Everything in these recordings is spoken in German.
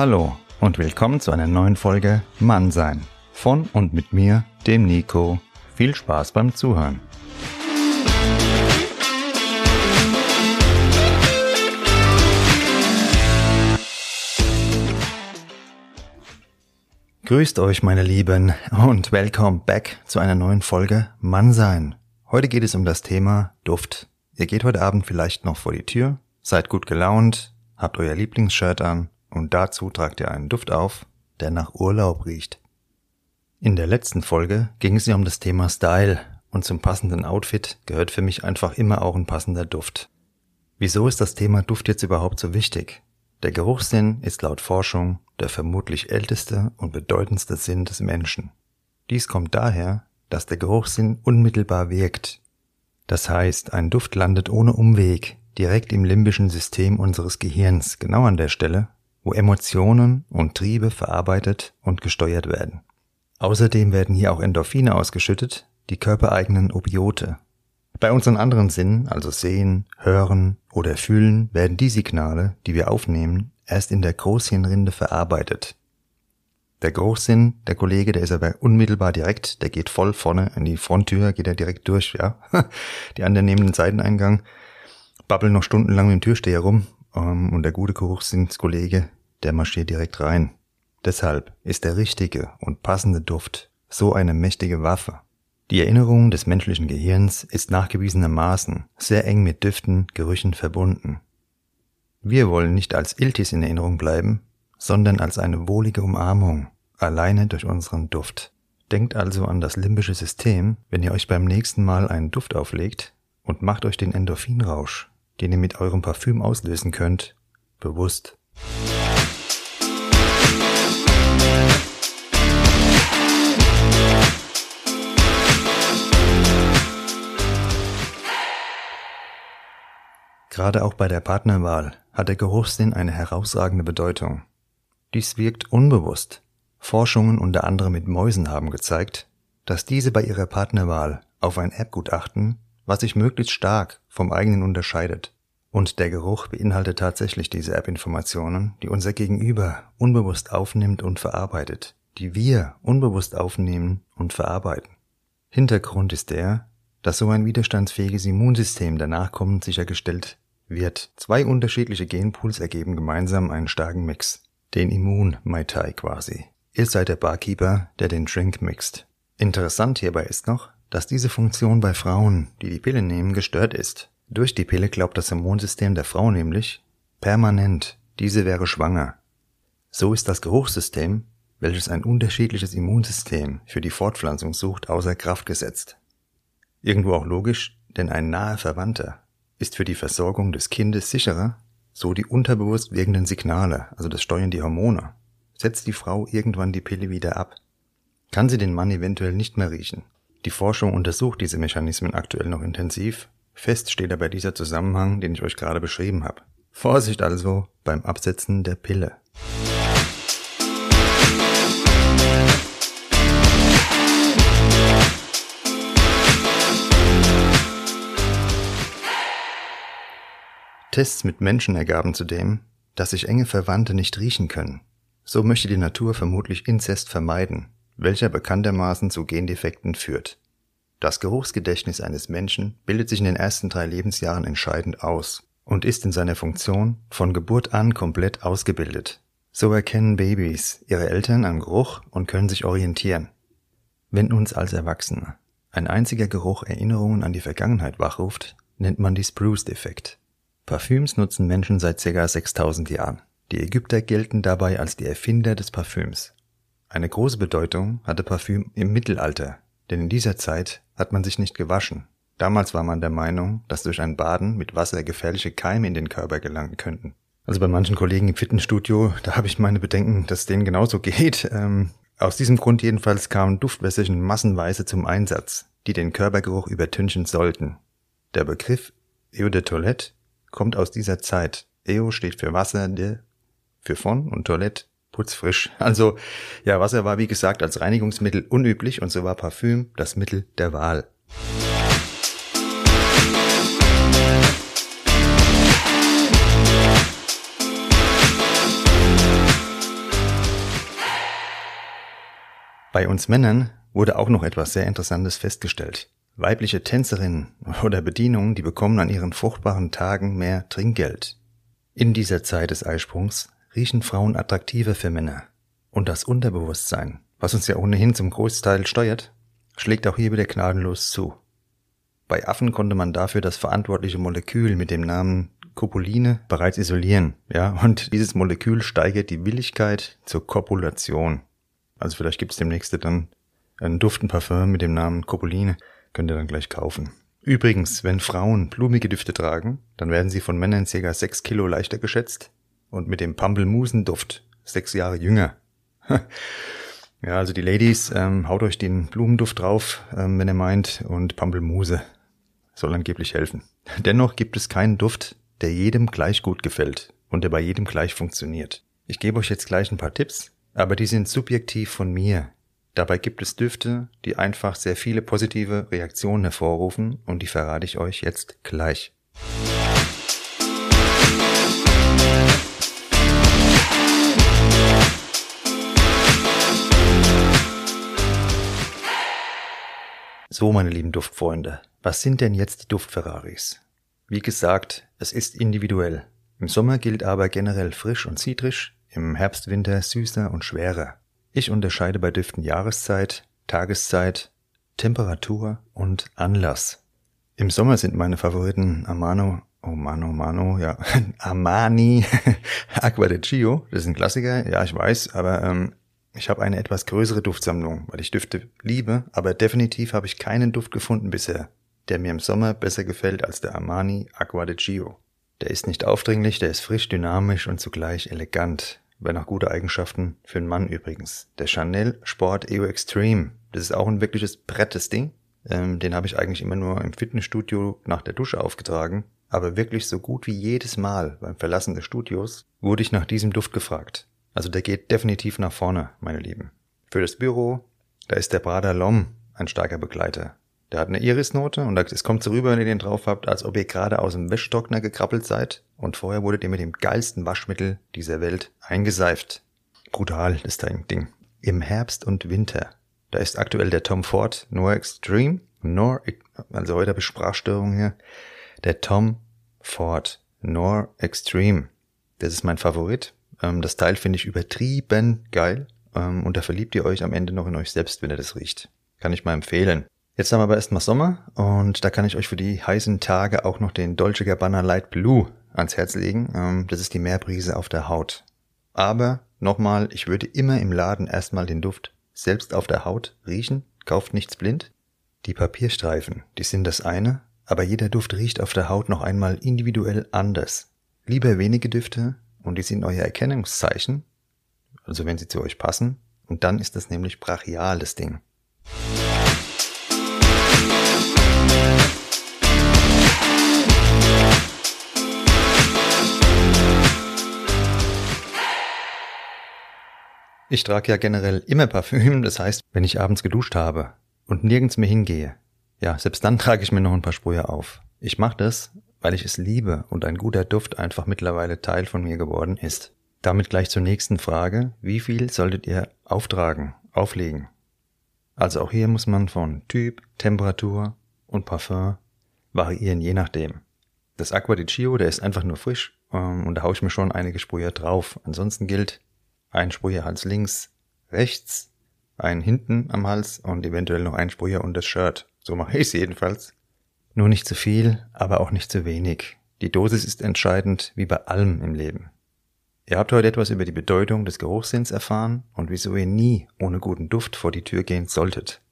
Hallo und willkommen zu einer neuen Folge Mann sein. Von und mit mir, dem Nico. Viel Spaß beim Zuhören. Grüßt euch, meine Lieben, und welcome back zu einer neuen Folge Mann sein. Heute geht es um das Thema Duft. Ihr geht heute Abend vielleicht noch vor die Tür, seid gut gelaunt, habt euer Lieblingsshirt an und dazu tragt ihr einen Duft auf, der nach Urlaub riecht. In der letzten Folge ging es ja um das Thema Style und zum passenden Outfit gehört für mich einfach immer auch ein passender Duft. Wieso ist das Thema Duft jetzt überhaupt so wichtig? Der Geruchssinn ist laut Forschung der vermutlich älteste und bedeutendste Sinn des Menschen. Dies kommt daher, dass der Geruchssinn unmittelbar wirkt. Das heißt, ein Duft landet ohne Umweg direkt im limbischen System unseres Gehirns, genau an der Stelle, wo Emotionen und Triebe verarbeitet und gesteuert werden. Außerdem werden hier auch Endorphine ausgeschüttet, die körpereigenen Opiote. Bei unseren anderen Sinnen, also Sehen, Hören oder Fühlen, werden die Signale, die wir aufnehmen, erst in der Großhirnrinde verarbeitet. Der Geruchssinn, der Kollege, der ist aber unmittelbar direkt, der geht voll vorne in die Fronttür, geht er direkt durch, ja. Die anderen nehmen den Seiteneingang, babbeln noch stundenlang mit dem Türsteher rum, ähm, und der gute Geruchssinskollege, der marschiert direkt rein. Deshalb ist der richtige und passende Duft so eine mächtige Waffe. Die Erinnerung des menschlichen Gehirns ist nachgewiesenermaßen sehr eng mit Düften, Gerüchen verbunden. Wir wollen nicht als Iltis in Erinnerung bleiben, sondern als eine wohlige Umarmung, alleine durch unseren Duft. Denkt also an das limbische System, wenn ihr euch beim nächsten Mal einen Duft auflegt und macht euch den Endorphinrausch, den ihr mit eurem Parfüm auslösen könnt, bewusst. Gerade auch bei der Partnerwahl hat der Geruchssinn eine herausragende Bedeutung. Dies wirkt unbewusst. Forschungen unter anderem mit Mäusen haben gezeigt, dass diese bei ihrer Partnerwahl auf ein Erbgut achten, was sich möglichst stark vom eigenen unterscheidet. Und der Geruch beinhaltet tatsächlich diese Erbinformationen, die unser Gegenüber unbewusst aufnimmt und verarbeitet, die wir unbewusst aufnehmen und verarbeiten. Hintergrund ist der, dass so ein widerstandsfähiges Immunsystem der Nachkommen sichergestellt wird. Zwei unterschiedliche Genpools ergeben gemeinsam einen starken Mix. Den Immun-Mai Tai quasi. Ihr seid der Barkeeper, der den Drink mixt. Interessant hierbei ist noch, dass diese Funktion bei Frauen, die die Pille nehmen, gestört ist. Durch die Pille glaubt das Immunsystem der Frau nämlich permanent, diese wäre schwanger. So ist das Geruchssystem, welches ein unterschiedliches Immunsystem für die Fortpflanzung sucht, außer Kraft gesetzt. Irgendwo auch logisch, denn ein naher Verwandter ist für die Versorgung des Kindes sicherer, so die unterbewusst wirkenden Signale, also das steuern die Hormone. Setzt die Frau irgendwann die Pille wieder ab, kann sie den Mann eventuell nicht mehr riechen. Die Forschung untersucht diese Mechanismen aktuell noch intensiv. Fest steht aber dieser Zusammenhang, den ich euch gerade beschrieben habe. Vorsicht also beim Absetzen der Pille. Tests mit Menschen ergaben zudem, dass sich enge Verwandte nicht riechen können. So möchte die Natur vermutlich Inzest vermeiden, welcher bekanntermaßen zu Gendefekten führt. Das Geruchsgedächtnis eines Menschen bildet sich in den ersten drei Lebensjahren entscheidend aus und ist in seiner Funktion von Geburt an komplett ausgebildet. So erkennen Babys ihre Eltern am Geruch und können sich orientieren. Wenn uns als Erwachsene ein einziger Geruch Erinnerungen an die Vergangenheit wachruft, nennt man dies Bruce-Defekt. Parfüms nutzen Menschen seit ca. 6000 Jahren. Die Ägypter gelten dabei als die Erfinder des Parfüms. Eine große Bedeutung hatte Parfüm im Mittelalter, denn in dieser Zeit hat man sich nicht gewaschen. Damals war man der Meinung, dass durch ein Baden mit Wasser gefährliche Keime in den Körper gelangen könnten. Also bei manchen Kollegen im Fitnessstudio, da habe ich meine Bedenken, dass denen genauso geht. Ähm, aus diesem Grund jedenfalls kamen Duftwässerchen massenweise zum Einsatz, die den Körpergeruch übertünchen sollten. Der Begriff Eau de Toilette kommt aus dieser Zeit. Eo steht für Wasser, de für von und Toilette putzfrisch. Also ja, Wasser war wie gesagt als Reinigungsmittel unüblich und so war Parfüm das Mittel der Wahl. Bei uns Männern wurde auch noch etwas sehr Interessantes festgestellt. Weibliche Tänzerinnen oder Bedienungen, die bekommen an ihren fruchtbaren Tagen mehr Trinkgeld. In dieser Zeit des Eisprungs riechen Frauen attraktiver für Männer. Und das Unterbewusstsein, was uns ja ohnehin zum Großteil steuert, schlägt auch hier wieder gnadenlos zu. Bei Affen konnte man dafür das verantwortliche Molekül mit dem Namen Copuline bereits isolieren, ja, und dieses Molekül steigert die Willigkeit zur Kopulation. Also vielleicht gibt's demnächst dann einen Duftenparfum mit dem Namen Copuline, könnt ihr dann gleich kaufen. Übrigens, wenn Frauen blumige Düfte tragen, dann werden sie von Männern ca. 6 Kilo leichter geschätzt und mit dem Pampelmusenduft sechs Jahre jünger. ja, also die Ladies, ähm, haut euch den Blumenduft drauf, ähm, wenn ihr meint, und Pampelmuse soll angeblich helfen. Dennoch gibt es keinen Duft, der jedem gleich gut gefällt und der bei jedem gleich funktioniert. Ich gebe euch jetzt gleich ein paar Tipps, aber die sind subjektiv von mir. Dabei gibt es Düfte, die einfach sehr viele positive Reaktionen hervorrufen und die verrate ich euch jetzt gleich. So, meine lieben Duftfreunde, was sind denn jetzt die Duftferraris? Wie gesagt, es ist individuell. Im Sommer gilt aber generell frisch und zitrisch, im Herbst, Winter süßer und schwerer. Ich unterscheide bei Düften Jahreszeit, Tageszeit, Temperatur und Anlass. Im Sommer sind meine Favoriten Amano, oh Mano, Mano, ja, Armani, Aqua de Gio, das ist ein Klassiker, ja, ich weiß, aber ähm, ich habe eine etwas größere Duftsammlung, weil ich Düfte liebe, aber definitiv habe ich keinen Duft gefunden bisher, der mir im Sommer besser gefällt als der Armani Aqua de Gio. Der ist nicht aufdringlich, der ist frisch, dynamisch und zugleich elegant. Wäre noch gute Eigenschaften für einen Mann übrigens. Der Chanel Sport EO Extreme. Das ist auch ein wirkliches brettes Ding. Ähm, den habe ich eigentlich immer nur im Fitnessstudio nach der Dusche aufgetragen. Aber wirklich so gut wie jedes Mal beim Verlassen des Studios wurde ich nach diesem Duft gefragt. Also der geht definitiv nach vorne, meine Lieben. Für das Büro, da ist der Prada Lom ein starker Begleiter. Der hat eine Irisnote und es kommt so rüber, wenn ihr den drauf habt, als ob ihr gerade aus dem Wäschtrockner gekrabbelt seid und vorher wurdet ihr mit dem geilsten Waschmittel dieser Welt eingeseift. Brutal, das Ding. Im Herbst und Winter. Da ist aktuell der Tom Ford Noir Extreme, Noir, also heute habe ich Sprachstörung hier. Der Tom Ford Noir Extreme. Das ist mein Favorit. Ähm, das Teil finde ich übertrieben geil. Ähm, und da verliebt ihr euch am Ende noch in euch selbst, wenn ihr das riecht. Kann ich mal empfehlen. Jetzt haben wir aber erstmal Sommer und da kann ich euch für die heißen Tage auch noch den Dolce Gabbana Light Blue ans Herz legen. Ähm, das ist die Meerbrise auf der Haut. Aber nochmal, ich würde immer im Laden erstmal den Duft selbst auf der Haut riechen. Kauft nichts blind. Die Papierstreifen, die sind das eine, aber jeder Duft riecht auf der Haut noch einmal individuell anders. Lieber wenige Düfte und die sind euer Erkennungszeichen, also wenn sie zu euch passen, und dann ist das nämlich brachial, das Ding. Ich trage ja generell immer Parfüm, das heißt, wenn ich abends geduscht habe und nirgends mehr hingehe, ja, selbst dann trage ich mir noch ein paar Sprühe auf. Ich mache das, weil ich es liebe und ein guter Duft einfach mittlerweile Teil von mir geworden ist. Damit gleich zur nächsten Frage. Wie viel solltet ihr auftragen, auflegen? Also auch hier muss man von Typ, Temperatur und Parfum variieren, je nachdem. Das Aqua di Chio, der ist einfach nur frisch ähm, und da haue ich mir schon einige Sprühe drauf. Ansonsten gilt, ein Sprüherhals links, rechts, einen hinten am Hals und eventuell noch ein Sprüher und das Shirt. So mache ich es jedenfalls. Nur nicht zu viel, aber auch nicht zu wenig. Die Dosis ist entscheidend, wie bei allem im Leben. Ihr habt heute etwas über die Bedeutung des Geruchssinns erfahren und wieso ihr nie ohne guten Duft vor die Tür gehen solltet.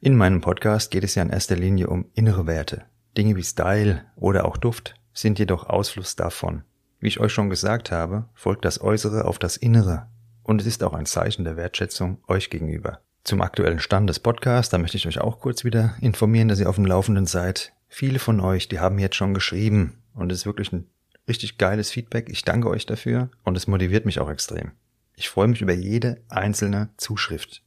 In meinem Podcast geht es ja in erster Linie um innere Werte. Dinge wie Style oder auch Duft sind jedoch Ausfluss davon. Wie ich euch schon gesagt habe, folgt das Äußere auf das Innere und es ist auch ein Zeichen der Wertschätzung euch gegenüber. Zum aktuellen Stand des Podcasts, da möchte ich euch auch kurz wieder informieren, dass ihr auf dem Laufenden seid. Viele von euch, die haben jetzt schon geschrieben und es ist wirklich ein richtig geiles Feedback. Ich danke euch dafür und es motiviert mich auch extrem. Ich freue mich über jede einzelne Zuschrift.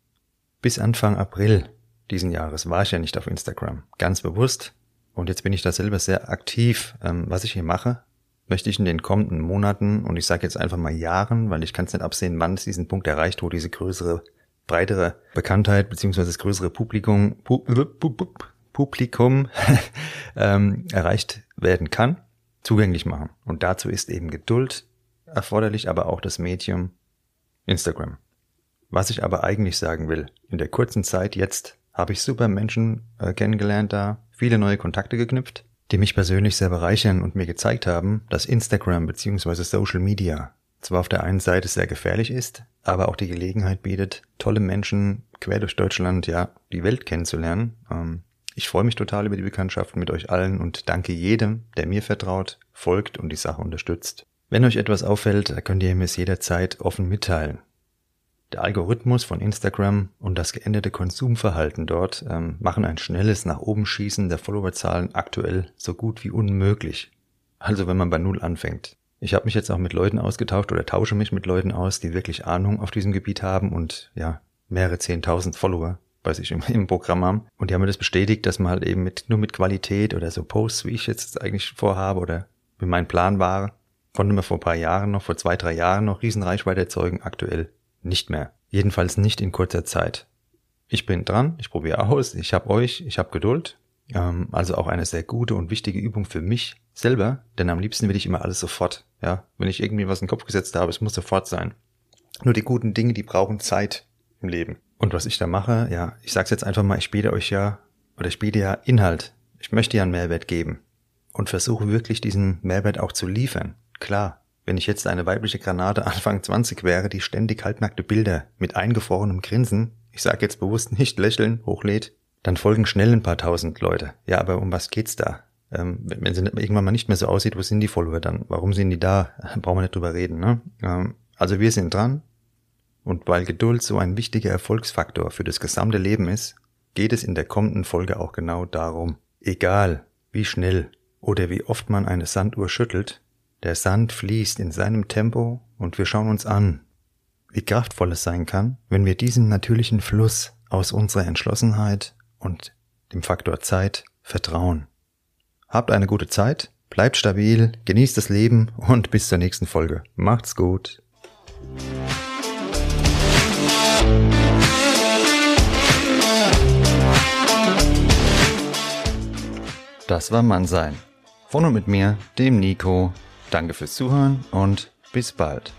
Bis Anfang April diesen Jahres war ich ja nicht auf Instagram, ganz bewusst. Und jetzt bin ich da selber sehr aktiv. Ähm, was ich hier mache, möchte ich in den kommenden Monaten, und ich sage jetzt einfach mal Jahren, weil ich kann es nicht absehen, wann es diesen Punkt erreicht, wo diese größere breitere Bekanntheit beziehungsweise das größere Publikum, Pu Publikum ähm, erreicht werden kann, zugänglich machen. Und dazu ist eben Geduld erforderlich, aber auch das Medium Instagram. Was ich aber eigentlich sagen will, in der kurzen Zeit jetzt habe ich super Menschen äh, kennengelernt da, viele neue Kontakte geknüpft, die mich persönlich sehr bereichern und mir gezeigt haben, dass Instagram bzw. Social Media zwar auf der einen Seite sehr gefährlich ist, aber auch die Gelegenheit bietet, tolle Menschen quer durch Deutschland, ja, die Welt kennenzulernen. Ähm, ich freue mich total über die Bekanntschaft mit euch allen und danke jedem, der mir vertraut, folgt und die Sache unterstützt. Wenn euch etwas auffällt, könnt ihr mir es jederzeit offen mitteilen. Der Algorithmus von Instagram und das geänderte Konsumverhalten dort ähm, machen ein schnelles nach oben schießen der Followerzahlen aktuell so gut wie unmöglich. Also wenn man bei Null anfängt. Ich habe mich jetzt auch mit Leuten ausgetauscht oder tausche mich mit Leuten aus, die wirklich Ahnung auf diesem Gebiet haben und ja, mehrere zehntausend Follower bei sich im, im Programm haben. Und die haben mir das bestätigt, dass man halt eben mit, nur mit Qualität oder so Posts, wie ich jetzt eigentlich vorhabe oder wie mein Plan war, konnte man vor ein paar Jahren noch, vor zwei, drei Jahren noch Riesenreichweite erzeugen, aktuell nicht mehr. Jedenfalls nicht in kurzer Zeit. Ich bin dran, ich probiere aus, ich habe euch, ich habe Geduld. Ähm, also auch eine sehr gute und wichtige Übung für mich selber, denn am liebsten will ich immer alles sofort. Ja, wenn ich irgendwie was in den Kopf gesetzt habe, es muss sofort sein. Nur die guten Dinge, die brauchen Zeit im Leben. Und was ich da mache, ja, ich sag's jetzt einfach mal, ich biete euch ja, oder ich biete ja Inhalt. Ich möchte ja einen Mehrwert geben. Und versuche wirklich diesen Mehrwert auch zu liefern. Klar, wenn ich jetzt eine weibliche Granate Anfang 20 wäre, die ständig halbnackte Bilder mit eingefrorenem Grinsen, ich sage jetzt bewusst nicht lächeln, hochlädt, dann folgen schnell ein paar tausend Leute. Ja, aber um was geht's da? Ähm, wenn sie irgendwann mal nicht mehr so aussieht, wo sind die Follower dann? Warum sind die da? Brauchen wir nicht drüber reden, ne? Ähm, also wir sind dran. Und weil Geduld so ein wichtiger Erfolgsfaktor für das gesamte Leben ist, geht es in der kommenden Folge auch genau darum. Egal, wie schnell oder wie oft man eine Sanduhr schüttelt, der Sand fließt in seinem Tempo und wir schauen uns an, wie kraftvoll es sein kann, wenn wir diesem natürlichen Fluss aus unserer Entschlossenheit und dem Faktor Zeit vertrauen. Habt eine gute Zeit, bleibt stabil, genießt das Leben und bis zur nächsten Folge. Macht's gut. Das war Mannsein. Von und mit mir, dem Nico, Danke fürs Zuhören und bis bald.